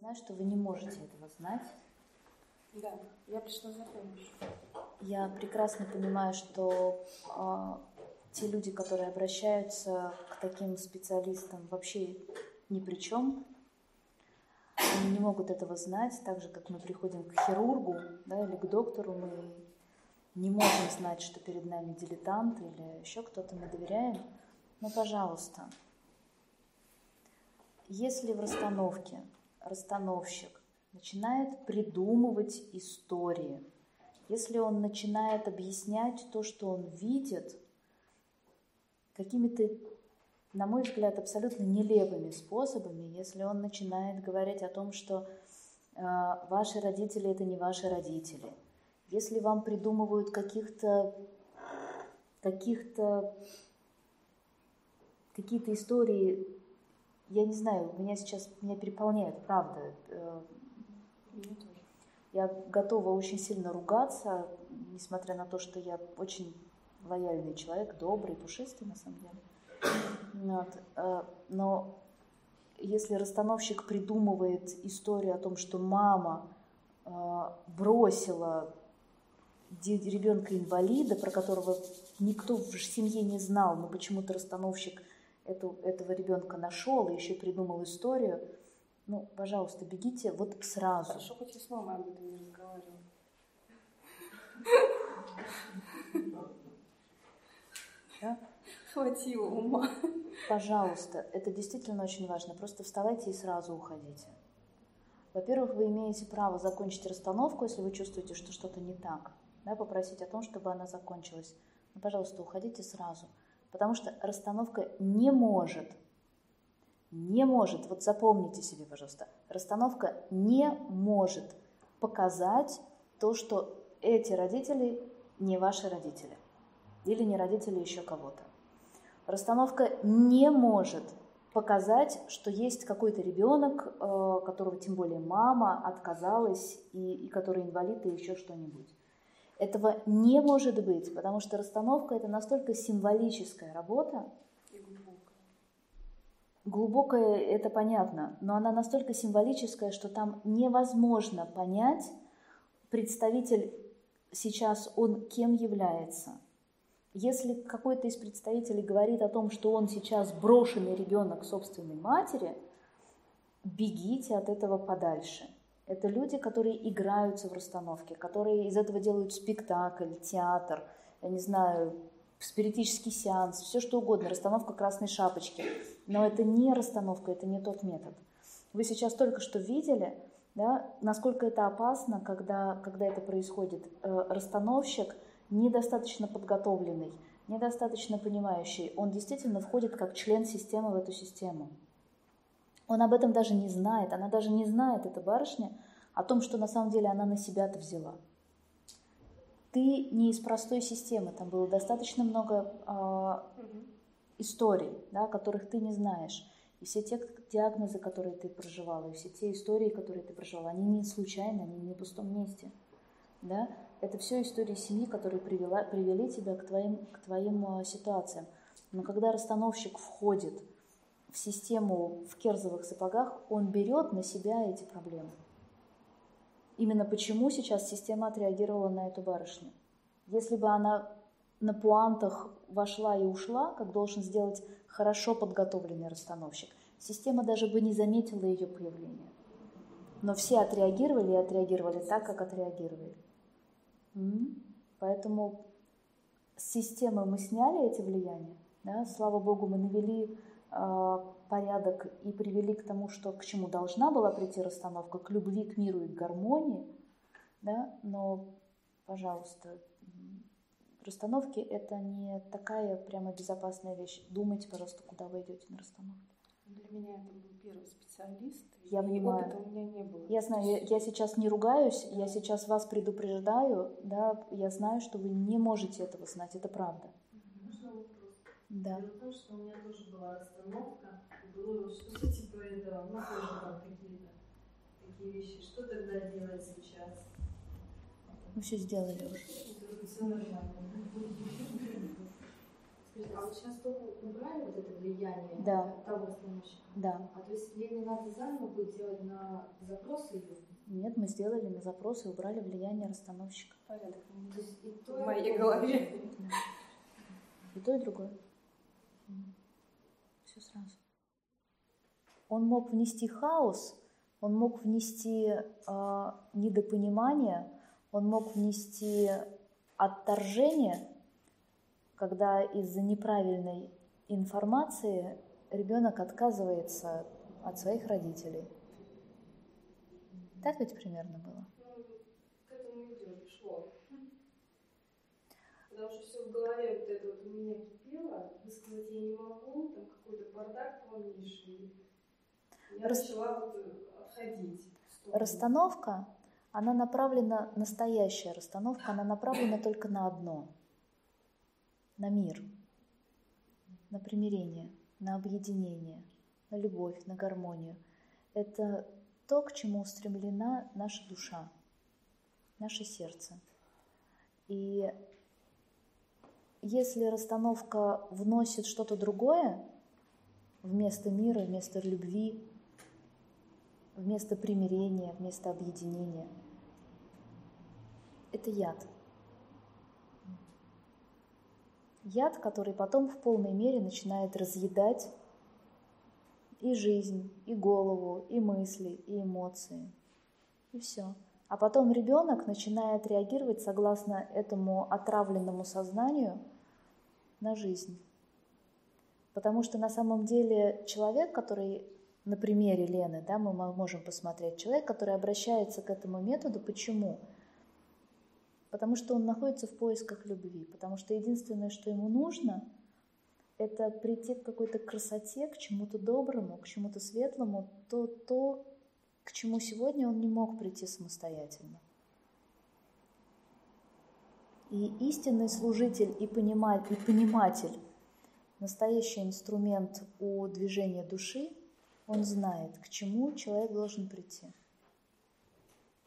знаю, что вы не можете этого знать. Да, я пришла за помощью. Я прекрасно понимаю, что э, те люди, которые обращаются к таким специалистам, вообще ни при чем. Они не могут этого знать, так же, как мы приходим к хирургу да, или к доктору, мы не можем знать, что перед нами дилетант или еще кто-то, мы доверяем. Но, пожалуйста, если в расстановке расстановщик начинает придумывать истории, если он начинает объяснять то, что он видит, какими-то, на мой взгляд, абсолютно нелепыми способами, если он начинает говорить о том, что э, ваши родители это не ваши родители, если вам придумывают каких-то каких-то какие-то истории я не знаю, меня сейчас меня переполняет, правда. Э, я готова очень сильно ругаться, несмотря на то, что я очень лояльный человек, добрый, пушистый на самом деле. Вот. Э, но если расстановщик придумывает историю о том, что мама э, бросила ребенка инвалида, про которого никто в семье не знал, но почему-то расстановщик эту, этого ребенка нашел и еще придумал историю, ну, пожалуйста, бегите вот сразу. Хорошо, хоть и с мамой об этом не разговаривала. Да? Хватило ума. Пожалуйста, это действительно очень важно. Просто вставайте и сразу уходите. Во-первых, вы имеете право закончить расстановку, если вы чувствуете, что что-то не так. Да, попросить о том, чтобы она закончилась. Но, пожалуйста, уходите сразу. Потому что расстановка не может, не может, вот запомните себе, пожалуйста, расстановка не может показать то, что эти родители не ваши родители или не родители еще кого-то. Расстановка не может показать, что есть какой-то ребенок, э, которого тем более мама отказалась и, и который инвалид и еще что-нибудь. Этого не может быть, потому что расстановка это настолько символическая работа. Глубокая, это понятно, но она настолько символическая, что там невозможно понять, представитель сейчас он кем является. Если какой-то из представителей говорит о том, что он сейчас брошенный ребенок собственной матери, бегите от этого подальше. Это люди, которые играются в расстановке, которые из этого делают спектакль, театр, я не знаю, спиритический сеанс, все что угодно, расстановка красной шапочки. Но это не расстановка, это не тот метод. Вы сейчас только что видели, да, насколько это опасно, когда, когда это происходит. Э, расстановщик недостаточно подготовленный, недостаточно понимающий. Он действительно входит как член системы в эту систему. Он об этом даже не знает, она даже не знает, эта барышня, о том, что на самом деле она на себя-то взяла. Ты не из простой системы, там было достаточно много э, историй, да, которых ты не знаешь. И все те диагнозы, которые ты проживала, и все те истории, которые ты проживала, они не случайны, они не на пустом месте. Да? Это все истории семьи, которые привела, привели тебя к твоим, к твоим э, ситуациям. Но когда расстановщик входит систему в керзовых сапогах, он берет на себя эти проблемы. Именно почему сейчас система отреагировала на эту барышню. Если бы она на пуантах вошла и ушла, как должен сделать хорошо подготовленный расстановщик, система даже бы не заметила ее появления. Но все отреагировали и отреагировали так, как отреагировали. Поэтому с системы мы сняли эти влияния. Да? Слава Богу, мы навели порядок и привели к тому, что к чему должна была прийти расстановка, к любви, к миру и к гармонии, да, но, пожалуйста, расстановки это не такая прямо безопасная вещь. Думайте, пожалуйста, куда вы идете на расстановке. Для меня это был первый специалист. Я понимаю. Опыта у меня не было. Я знаю, я, я сейчас не ругаюсь, я сейчас вас предупреждаю, да, я знаю, что вы не можете этого знать, это правда. Да. Дело в том, что у меня тоже была расстановка, и было что-то типа этого, ну, тоже там какие-то такие вещи. Что тогда делать сейчас? Мы все сделали уже. Все нормально. Скажите, а вот сейчас только убрали вот это влияние Да. того расстановщика? Да. А то есть Лене надо заново будет делать на запросы ее? Нет, мы сделали на запрос и убрали влияние расстановщика. Порядок. То есть и то, В и моей то. голове. И то, и другое. Сразу. Он мог внести хаос, он мог внести э, недопонимание, он мог внести отторжение, когда из-за неправильной информации ребенок отказывается от своих родителей. Так ведь примерно было. К этому идет, шло. Потому что все в голове вот это вот у меня кипело, высказать я не могу, там какой-то бардак полнейший. Я Рас- начала вот э, отходить. Расстановка, она направлена, настоящая расстановка, она направлена только на одно, на мир, на примирение, на объединение, на любовь, на гармонию. Это то, к чему устремлена наша душа, наше сердце. И если расстановка вносит что-то другое вместо мира, вместо любви, вместо примирения, вместо объединения. Это яд. Яд, который потом в полной мере начинает разъедать и жизнь, и голову, и мысли, и эмоции. И все. А потом ребенок начинает реагировать согласно этому отравленному сознанию на жизнь. Потому что на самом деле человек, который на примере Лены, да, мы можем посмотреть, человек, который обращается к этому методу, почему? Потому что он находится в поисках любви, потому что единственное, что ему нужно, это прийти к какой-то красоте, к чему-то доброму, к чему-то светлому, то, то, к чему сегодня он не мог прийти самостоятельно. И истинный служитель и, понимать, и пониматель, настоящий инструмент у движения души, он знает, к чему человек должен прийти.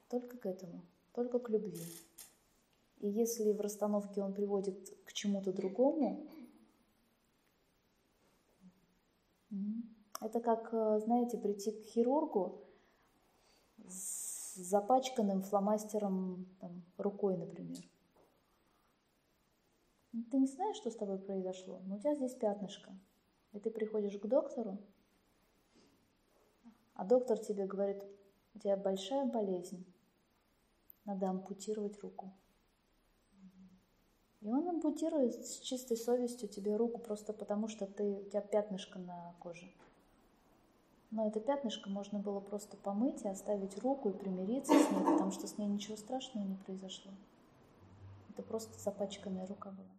Только к этому, только к любви. И если в расстановке он приводит к чему-то другому, это как, знаете, прийти к хирургу с запачканным фломастером там, рукой, например. Ты не знаешь, что с тобой произошло, но у тебя здесь пятнышко. И ты приходишь к доктору, а доктор тебе говорит, у тебя большая болезнь, надо ампутировать руку. И он ампутирует с чистой совестью тебе руку просто потому, что ты, у тебя пятнышко на коже. Но это пятнышко можно было просто помыть и оставить руку и примириться с ней, потому что с ней ничего страшного не произошло. Это просто запачканная рука была.